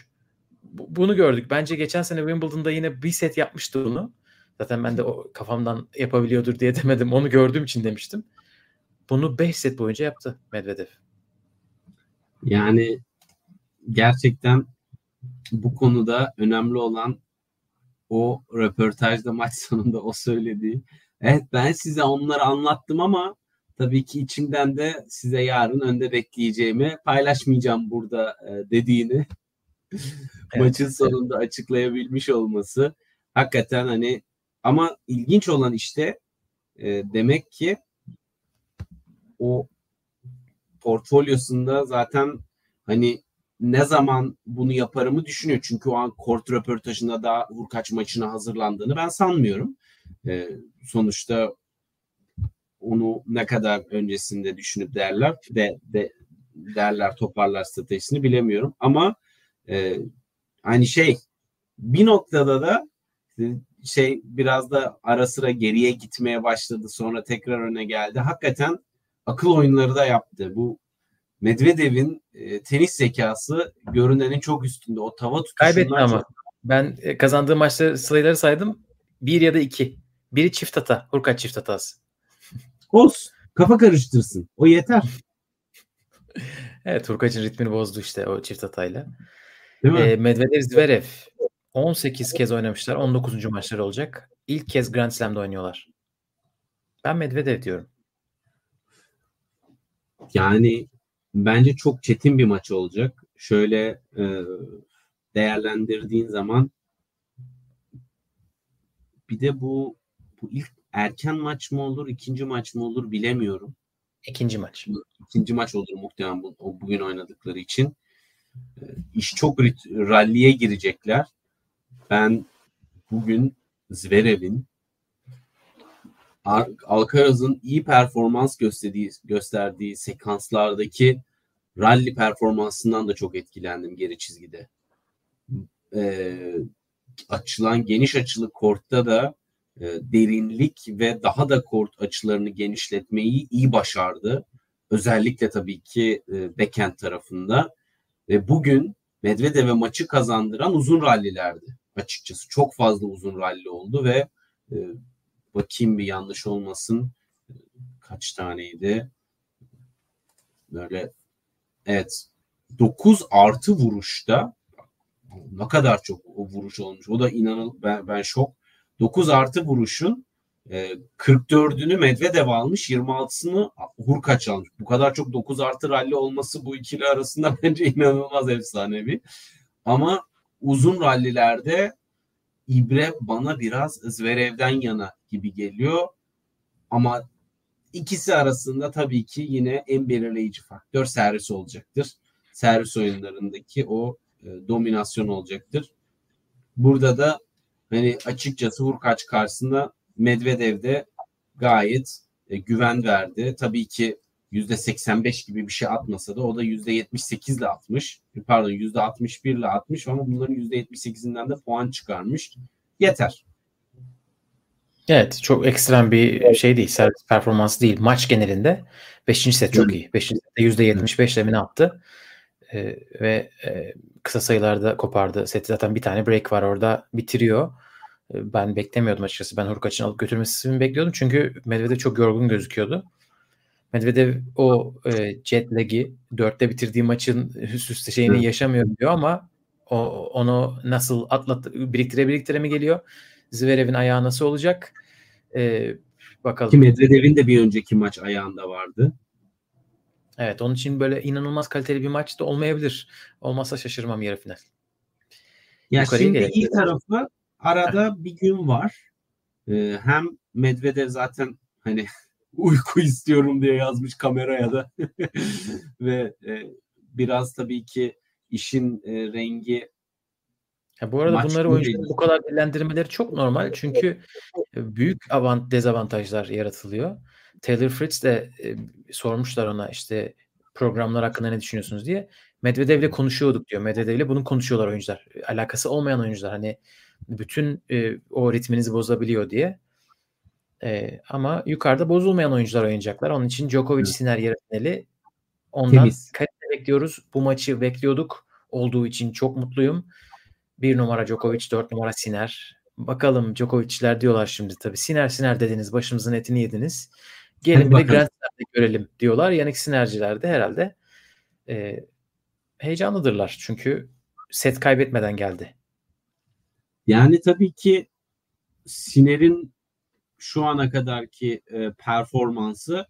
Bunu gördük. Bence geçen sene Wimbledon'da yine bir set yapmıştı bunu. Zaten ben de o kafamdan yapabiliyordur diye demedim. Onu gördüğüm için demiştim. Bunu 5 set boyunca yaptı Medvedev. Yani gerçekten bu konuda önemli olan o röportajda maç sonunda o söylediği. Evet ben size onları anlattım ama tabii ki içimden de size yarın önde bekleyeceğimi paylaşmayacağım burada e, dediğini evet. maçın sonunda açıklayabilmiş olması hakikaten hani ama ilginç olan işte e, demek ki o portfolyosunda zaten hani ne zaman bunu yaparımı düşünüyor. Çünkü o an kort röportajında da Hurkaç maçına hazırlandığını ben sanmıyorum. E, sonuçta onu ne kadar öncesinde düşünüp derler de, de derler toparlar stratejisini bilemiyorum. Ama e, hani şey bir noktada da şey biraz da ara sıra geriye gitmeye başladı. Sonra tekrar öne geldi. Hakikaten akıl oyunları da yaptı. Bu Medvedev'in e, tenis zekası görünenin çok üstünde. O tava tutuşundan Kaybetti ama. çok... Ben e, kazandığı maçları sayıları saydım. Bir ya da iki. Biri çift hata. Hurkaç çift hatası. Olsun. Kafa karıştırsın. O yeter. evet Hurkaç'ın ritmini bozdu işte o çift hatayla. Değil mi? E, Medvedev Zverev 18 kez oynamışlar. 19. maçları olacak. İlk kez Grand Slam'da oynuyorlar. Ben Medvedev diyorum. Yani bence çok çetin bir maç olacak. Şöyle e, değerlendirdiğin zaman bir de bu bu ilk erken maç mı olur, ikinci maç mı olur bilemiyorum. İkinci maç. İkinci maç olur muhtemelen bu, o bugün oynadıkları için. E, iş çok ralliye girecekler. Ben bugün Zverev'in Alcaraz'ın iyi performans gösterdiği, gösterdiği sekanslardaki rally performansından da çok etkilendim geri çizgide. Ee, açılan geniş açılı kortta da e, derinlik ve daha da kort açılarını genişletmeyi iyi başardı. Özellikle tabii ki e, backhand tarafında. Ve bugün Medvedev'e maçı kazandıran uzun rallilerdi açıkçası. Çok fazla uzun ralli oldu ve e, bakayım bir yanlış olmasın. Kaç taneydi? Böyle evet 9 artı vuruşta ne kadar çok o vuruş olmuş. O da inanıl ben, ben şok. 9 artı vuruşun e, 44'ünü Medvedev almış, 26'sını Hurkaç almış. Bu kadar çok 9 artı ralli olması bu ikili arasında bence inanılmaz efsanevi. Ama uzun rallilerde İbre bana biraz Zverev'den yana gibi geliyor. Ama ikisi arasında tabii ki yine en belirleyici faktör servis olacaktır. Servis oyunlarındaki o e, dominasyon olacaktır. Burada da hani açıkçası Hurkaç karşısında Medvedev de gayet e, güven verdi. Tabii ki %85 gibi bir şey atmasa da o da %78 ile atmış. Pardon %61 ile atmış ama bunların %78'inden de puan çıkarmış. Yeter. Evet çok ekstrem bir şey değil. Servis performansı değil. Maç genelinde 5. set çok iyi. 5. sette %75 ile attı. Ee, ve e, kısa sayılarda kopardı. Seti zaten bir tane break var orada bitiriyor. Ee, ben beklemiyordum açıkçası. Ben Hurkaç'ın alıp götürmesini bekliyordum. Çünkü Medvedev çok yorgun gözüküyordu. Medvedev o e, jet lag'i dörtte bitirdiği maçın üst üste şeyini yaşamıyor diyor ama o, onu nasıl atlat biriktire biriktire mi geliyor? Zverev'in ayağı nasıl olacak? Ee, bakalım. Ki Medvedev'in de bir önceki maç ayağında vardı. Evet onun için böyle inanılmaz kaliteli bir maç da olmayabilir. Olmazsa şaşırmam yarı final. Ya Yukarıya şimdi gelelim. iyi tarafı arada bir gün var. Ee, hem Medvedev zaten hani uyku istiyorum diye yazmış kameraya da ve e, biraz tabii ki işin e, rengi ya bu arada bunları oyuncuların bu kadar dillendirmeleri çok normal çünkü büyük avant dezavantajlar yaratılıyor. Taylor Fritz de e, sormuşlar ona işte programlar hakkında ne düşünüyorsunuz diye. Medvedev'le konuşuyorduk diyor. Medvedev'le bunu konuşuyorlar oyuncular. Alakası olmayan oyuncular hani bütün e, o ritminizi bozabiliyor diye. E, ama yukarıda bozulmayan oyuncular oynayacaklar. Onun için Djokovic evet. Sinner yarı finali. Ondan kalite bekliyoruz. Bu maçı bekliyorduk. Olduğu için çok mutluyum. Bir numara Djokovic, dört numara Siner. Bakalım Djokovic'ler diyorlar şimdi tabii. Siner Siner dediniz. Başımızın etini yediniz. Gelin bir de Grand Slam'de görelim diyorlar. Yanık Sinerciler de herhalde e, heyecanlıdırlar. Çünkü set kaybetmeden geldi. Yani tabii ki Siner'in şu ana kadarki e, performansı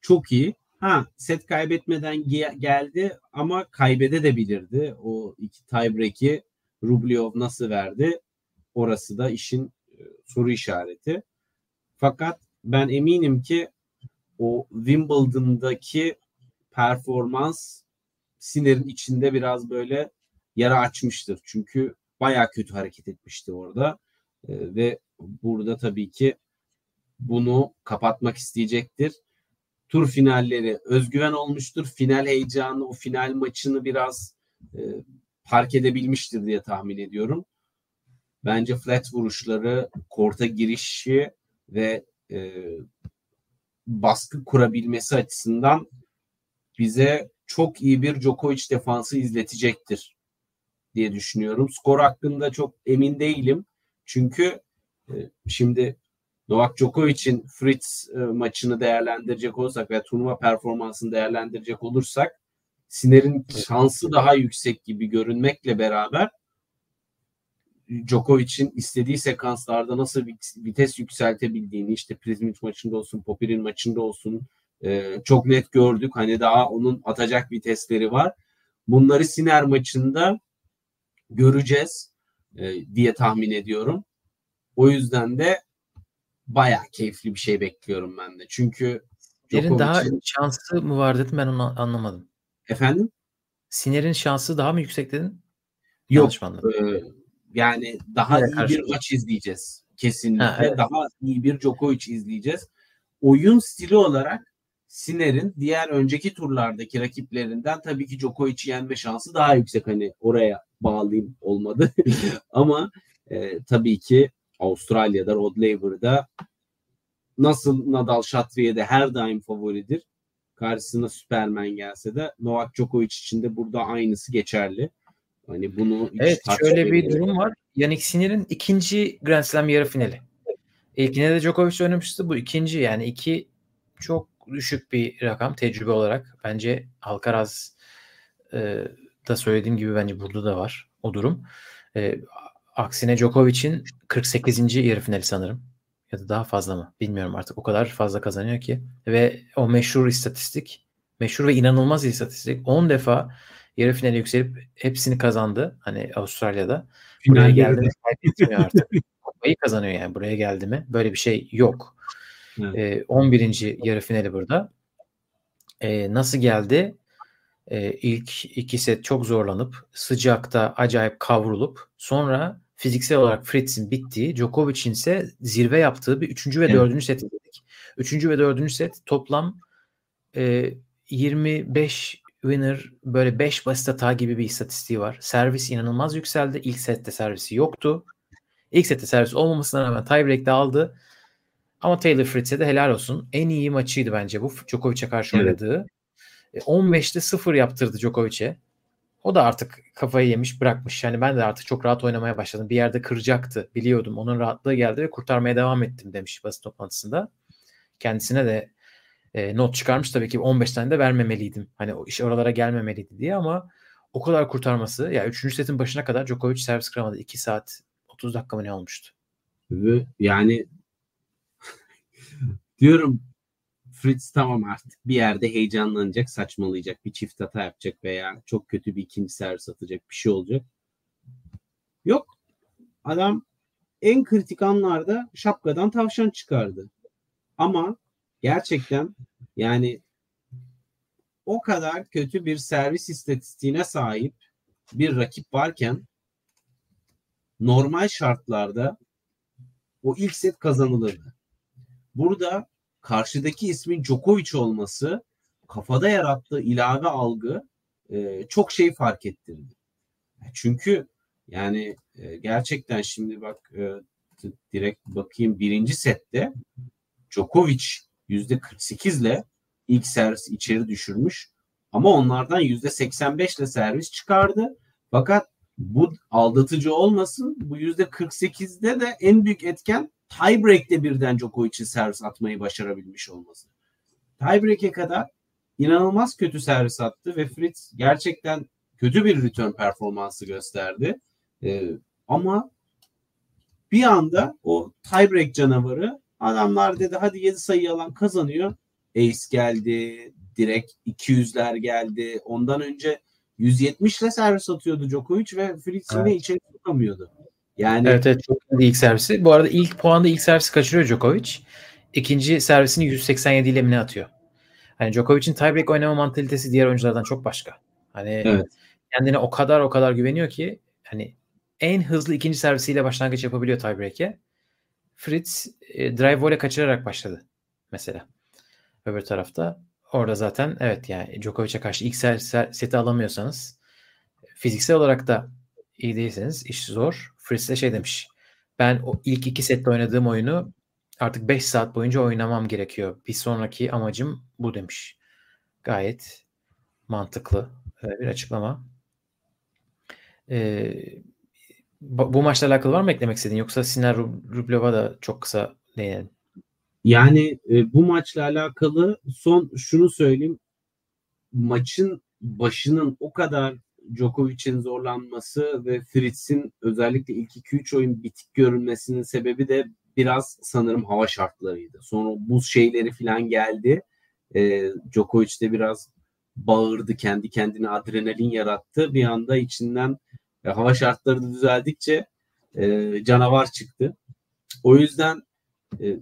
çok iyi. Ha set kaybetmeden ge- geldi ama kaybedebilirdi. O iki tiebreak'i Rublev nasıl verdi? Orası da işin e, soru işareti. Fakat ben eminim ki o Wimbledon'daki performans Siner'in içinde biraz böyle yara açmıştır. Çünkü baya kötü hareket etmişti orada. Ee, ve burada tabii ki bunu kapatmak isteyecektir. Tur finalleri özgüven olmuştur. Final heyecanı, o final maçını biraz e, fark edebilmiştir diye tahmin ediyorum. Bence flat vuruşları, korta girişi ve e, baskı kurabilmesi açısından bize çok iyi bir Djokovic defansı izletecektir diye düşünüyorum. Skor hakkında çok emin değilim. Çünkü e, şimdi Novak Djokovic'in Fritz e, maçını değerlendirecek olursak ve turnuva performansını değerlendirecek olursak Siner'in şansı daha yüksek gibi görünmekle beraber Djokovic'in istediği sekanslarda nasıl vites yükseltebildiğini işte Prizmic maçında olsun, Popir'in maçında olsun e, çok net gördük. Hani daha onun atacak vitesleri var. Bunları Siner maçında göreceğiz e, diye tahmin ediyorum. O yüzden de baya keyifli bir şey bekliyorum ben de. Çünkü Siner'in daha şansı mı var dedim ben onu anlamadım. Efendim? Siner'in şansı daha mı yüksek dedin? Yok. E, yani daha evet, iyi bir maç izleyeceğiz. kesinlikle Ha, evet. daha iyi bir Djokovic izleyeceğiz. Oyun stili olarak Siner'in diğer önceki turlardaki rakiplerinden tabii ki Djokovic'i yenme şansı daha yüksek. Hani oraya bağlayayım olmadı. Ama e, tabii ki Avustralya'da Rod Laver'da nasıl Nadal Şatriye'de her daim favoridir. Karşısına Superman gelse de Novak Djokovic için de burada aynısı geçerli. Hani bunu Evet şöyle bir durum var. Yannick Sinner'in ikinci Grand Slam yarı finali. İlkine de Djokovic oynamıştı. Bu ikinci yani iki çok düşük bir rakam tecrübe olarak. Bence Alcaraz e, da söylediğim gibi bence burada da var o durum. E, aksine Djokovic'in 48. yarı finali sanırım. Ya da daha fazla mı? Bilmiyorum artık. O kadar fazla kazanıyor ki. Ve o meşhur istatistik. Meşhur ve inanılmaz istatistik. 10 defa yarı finale yükselip hepsini kazandı. Hani Avustralya'da. Buraya geldi mi kaybetmiyor artık. Kupayı kazanıyor yani. Buraya geldi mi? Böyle bir şey yok. Evet. Ee, 11. yarı finali burada. Ee, nasıl geldi? Ee, ilk iki set çok zorlanıp sıcakta acayip kavrulup sonra fiziksel olarak Fritz'in bittiği Djokovic'in ise zirve yaptığı bir üçüncü ve Evet. dördüncü set izledik. Üçüncü ve dördüncü set toplam e, 25 winner böyle 5 basit hata gibi bir istatistiği var. Servis inanılmaz yükseldi. İlk sette servisi yoktu. İlk sette servis olmamasına rağmen tiebreak'te aldı. Ama Taylor Fritz'e de helal olsun. En iyi maçıydı bence bu. Djokovic'e karşı Evet. oynadığı. E, 15'te 0 yaptırdı Djokovic'e. O da artık kafayı yemiş bırakmış. Yani ben de artık çok rahat oynamaya başladım. Bir yerde kıracaktı biliyordum. Onun rahatlığı geldi ve kurtarmaya devam ettim demiş basın toplantısında. Kendisine de e, not çıkarmış tabii ki 15 tane de vermemeliydim. Hani o iş oralara gelmemeliydi diye ama o kadar kurtarması ya 3. setin başına kadar Djokovic servis kıramadı. 2 saat 30 dakika mı ne olmuştu? Yani diyorum Fritz tamam artık bir yerde heyecanlanacak, saçmalayacak, bir çift hata yapacak veya çok kötü bir ikinci servis atacak bir şey olacak. Yok. Adam en kritik anlarda şapkadan tavşan çıkardı. Ama gerçekten yani o kadar kötü bir servis istatistiğine sahip bir rakip varken normal şartlarda o ilk set kazanılırdı. Burada karşıdaki ismin Djokovic olması kafada yarattığı ilave algı e, çok şey fark ettirdi. Çünkü yani e, gerçekten şimdi bak e, direkt bakayım birinci sette Djokovic %48 ile ilk servis içeri düşürmüş ama onlardan %85 ile servis çıkardı. Fakat bu aldatıcı olmasın. Bu %48'de de en büyük etken tiebreak'te birden Djokovic'in servis atmayı başarabilmiş olması. Tiebreak'e kadar inanılmaz kötü servis attı ve Fritz gerçekten kötü bir return performansı gösterdi. Ee, ama bir anda o tiebreak canavarı adamlar dedi hadi 7 sayı alan kazanıyor. Ace geldi, direkt 200'ler geldi. Ondan önce 170 ile servis atıyordu Djokovic ve Fritz yine Evet. içeri sokamıyordu. Yani Evet evet çok iyiydi ilk servisi. Bu arada ilk puanda ilk servisi kaçırıyor Djokovic. İkinci servisini 187 ile mi atıyor? Hani Djokovic'in tiebreak oynama mantalitesi diğer oyunculardan çok başka. Hani Evet. kendine o kadar o kadar güveniyor ki hani en hızlı ikinci servisiyle başlangıç yapabiliyor tiebreak'e. Fritz e, drive voley kaçırarak başladı mesela. Öbür tarafta orada zaten evet yani Djokovic'e karşı ilk ser, ser- seti alamıyorsanız fiziksel olarak da iyi değilseniz iş zor. Fritz de şey demiş. Ben o ilk iki sette oynadığım oyunu artık 5 saat boyunca oynamam gerekiyor. Bir sonraki amacım bu demiş. Gayet mantıklı e, bir açıklama. Ee, bu maçla alakalı var mı eklemek istediğin? Yoksa Siner Rub- Rublev'a da çok kısa değinelim. Yani e, bu maçla alakalı son şunu söyleyeyim. Maçın başının o kadar Djokovic'in zorlanması ve Fritz'in özellikle ilk 2-3 oyun bitik görünmesinin sebebi de biraz sanırım hava şartlarıydı. Sonra buz şeyleri falan geldi. E, Djokovic de biraz bağırdı kendi kendine adrenalin yarattı. Bir anda içinden e, hava şartları da düzeldikçe e, canavar çıktı. O yüzden e,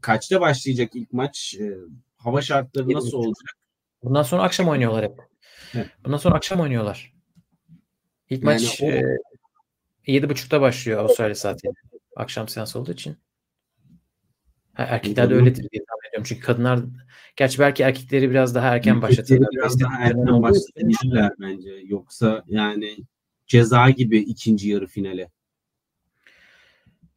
kaçta başlayacak ilk maç? E, hava şartları nasıl olacak? Bundan sonra akşam oynuyorlar hep. Evet. Bundan sonra akşam oynuyorlar. İlk Yani maç o- e, 7.30'da başlıyor Avustralya saati. Akşam seansı olduğu için. Ha, erkekler de öyledir diye tahmin ediyorum. Çünkü kadınlar gerçi belki erkekleri biraz daha erken başlatırlar. Biraz daha erken başlatabilirler bence. Yoksa yani ceza gibi ikinci yarı finale.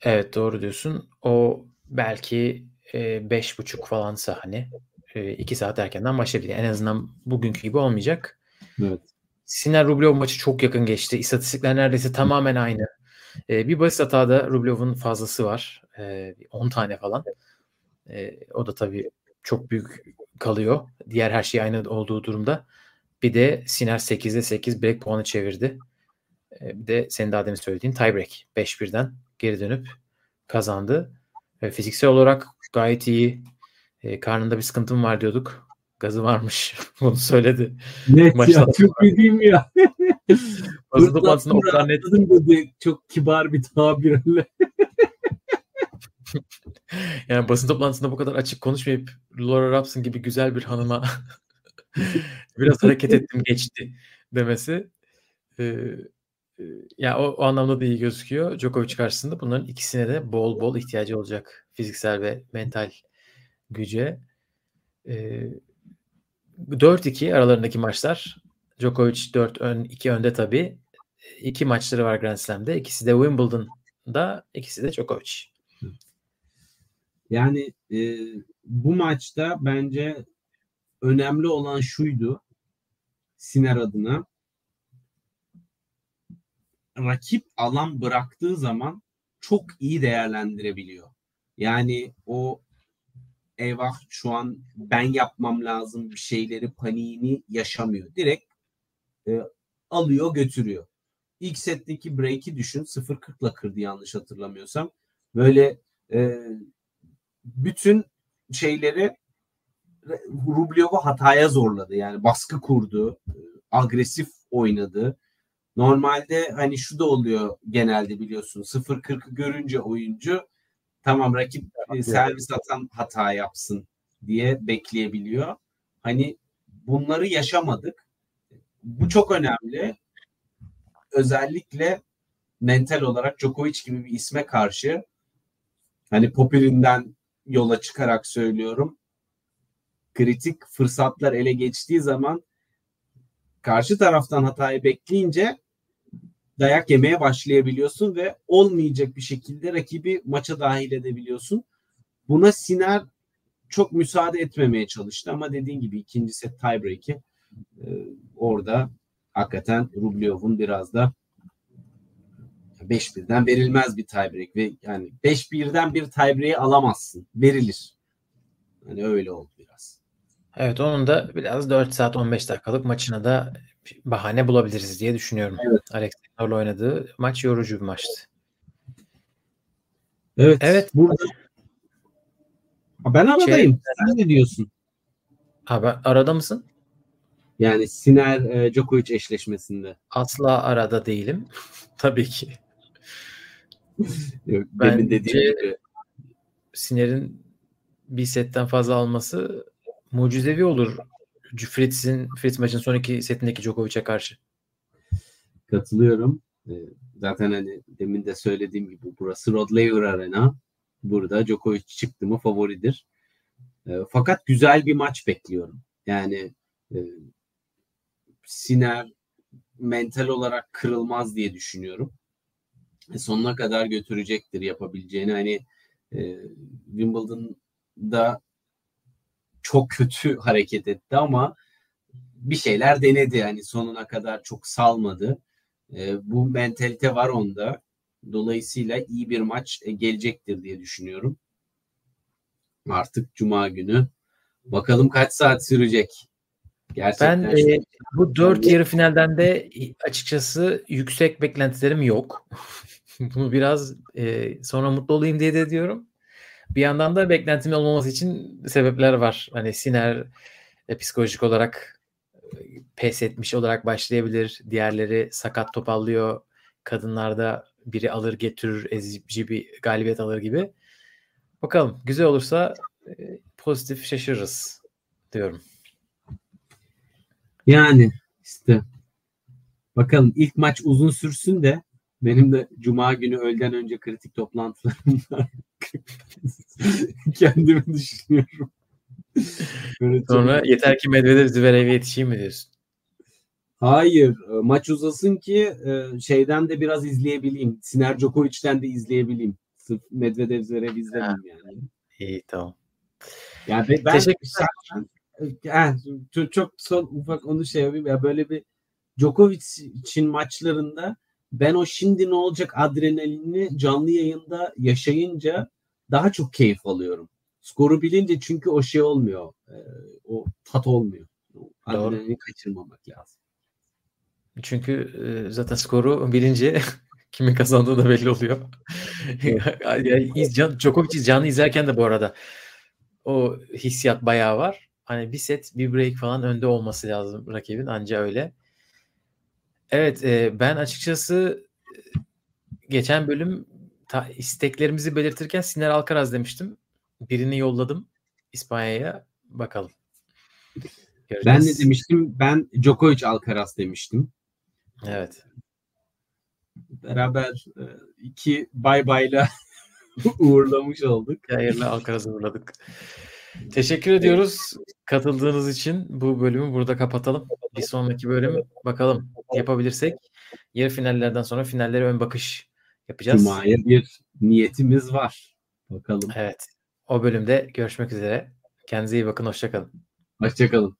Evet doğru diyorsun. O belki e, beş buçuk falansa hani e, iki saat erkenden başlayabilir. En azından bugünkü gibi olmayacak. Evet. Siner Rublev maçı çok yakın geçti. İstatistikler neredeyse tamamen aynı. E, bir basit hatada Rublev'in fazlası var. E, 10 tane falan. E, o da tabii çok büyük kalıyor. Diğer her şey aynı olduğu durumda. Bir de Siner 8'de 8 break puanı çevirdi. E, bir de senin daha demin söylediğin tiebreak. 5-1'den geri dönüp kazandı. E, fiziksel olarak gayet iyi. E, karnında bir sıkıntım var diyorduk. Gazı varmış. Bunu söyledi. Net Maçtan ya çok iyi değil mi ya? Basın toplantısında o kadar net. Dedi, çok kibar bir tabirle. yani basın toplantısında bu kadar açık konuşmayıp Laura Rapson gibi güzel bir hanıma biraz hareket ettim geçti demesi e, ya o, o anlamda da iyi gözüküyor. Djokovic karşısında bunların ikisine de bol bol ihtiyacı olacak. Fiziksel ve mental güce. E, 4-2 aralarındaki maçlar. Djokovic 4 ön 2 önde tabii. İki maçları var Grand Slam'de. İkisi de Wimbledon'da, ikisi de Djokovic. Yani e, bu maçta bence önemli olan şuydu Siner adına rakip alan bıraktığı zaman çok iyi değerlendirebiliyor. Yani o eyvah şu an ben yapmam lazım bir şeyleri paniğini yaşamıyor. Direkt e, alıyor götürüyor. İlk setteki break'i düşün 0-40'la kırdı yanlış hatırlamıyorsam. Böyle e, bütün şeyleri Rublev'u hataya zorladı. Yani baskı kurdu, e, agresif oynadı. Normalde hani şu da oluyor genelde biliyorsun 0-40'ı görünce oyuncu tamam rakip e, servis atan hata yapsın diye bekleyebiliyor. Hani bunları yaşamadık. Bu çok önemli. Özellikle mental olarak Djokovic gibi bir isme karşı hani Popir'inden yola çıkarak söylüyorum. Kritik fırsatlar ele geçtiği zaman karşı taraftan hatayı bekleyince dayak yemeye başlayabiliyorsun ve olmayacak bir şekilde rakibi maça dahil edebiliyorsun. Buna Siner çok müsaade etmemeye çalıştı ama dediğin gibi ikinci set tiebreak'i e, orada hakikaten Rublev'un biraz da 5-1'den verilmez bir tiebreak ve yani 5-1'den bir tiebreak'i alamazsın. Verilir. Hani öyle oldu biraz. Evet onun da biraz 4 saat 15 dakikalık maçına da bahane bulabiliriz diye düşünüyorum. Evet. Alex Taylor'la oynadığı maç yorucu bir maçtı. Evet. Evet. Burada ben aradayım. Şey, Sen ne diyorsun? Abi arada mısın? Yani Siner e, Djokovic eşleşmesinde. Asla arada değilim. Tabii ki. Yok, demin dediğim gibi. Siner'in bir setten fazla alması mucizevi olur Fritz'in Fritz maçın son iki setindeki Djokovic'e karşı. Katılıyorum. Ee, zaten hani demin de söylediğim gibi burası Rod Laver Arena. Burada Djokovic çıktı mı favoridir. Ee, fakat güzel bir maç bekliyorum. Yani e, Siner mental olarak kırılmaz diye düşünüyorum. E, sonuna kadar götürecektir yapabileceğini. Hani e, Wimbledon'da çok kötü hareket etti ama bir şeyler denedi. Yani sonuna kadar çok salmadı. E, bu mentalite var onda. Dolayısıyla iyi bir maç e, gelecektir diye düşünüyorum. Artık Cuma günü. Bakalım kaç saat sürecek. Gerçekten ben e, bu dört yarı finalden de açıkçası yüksek beklentilerim yok. Bunu biraz e, sonra mutlu olayım diye de diyorum. Bir yandan da beklentimin olmaması için sebepler var. Hani Siner e, psikolojik olarak e, pes etmiş olarak başlayabilir. Diğerleri sakat topallıyor. Kadınlarda biri alır getirir ezici bir galibiyet alır gibi. Bakalım güzel olursa e, pozitif şaşırırız diyorum. Yani işte bakalım ilk maç uzun sürsün de Benim de cuma günü öğleden önce kritik toplantılarım var. Kendimi düşünüyorum. Böyle Sonra yeter ki Medvedev Zverev'e yetişeyim mi diyorsun? Hayır. E, maç uzasın ki e, şeyden de biraz izleyebileyim. Siner Djokovic'ten de izleyebileyim. Sırf Medvedev Zverev izlemeyeyim yani. İyi tamam. Yani ben, ben yani, çok son ufak onu şey yapayım ya böyle bir Djokovic için maçlarında ben o şimdi ne olacak adrenalini canlı yayında yaşayınca daha çok keyif alıyorum. Skoru bilince çünkü o şey olmuyor. E, o tat olmuyor. Adrenalini kaçırmamak lazım. Çünkü e, zaten skoru bilince kimin kazandığı da belli oluyor. yani izcan, Djokovic canlı izlerken de bu arada o hissiyat bayağı var. Hani bir set bir break falan önde olması lazım rakibin anca öyle. Evet e, ben açıkçası geçen bölüm ta, isteklerimizi belirtirken Siner Alcaraz demiştim. Birini yolladım İspanya'ya. Bakalım. Göreceğiz. Ben ne demiştim? Ben Djokovic Alcaraz demiştim. Evet. Beraber e, iki bay bayla uğurlamış olduk. Hayırlı Alcaraz'ı uğurladık. Teşekkür ediyoruz katıldığınız için. Bu bölümü burada kapatalım. Bir sonraki bölüm bakalım yapabilirsek yarı finallerden sonra finallere ön bakış yapacağız. Cuma'ya bir niyetimiz var. Bakalım. Evet. O bölümde görüşmek üzere. Kendinize iyi bakın. Hoşçakalın. Hoşçakalın.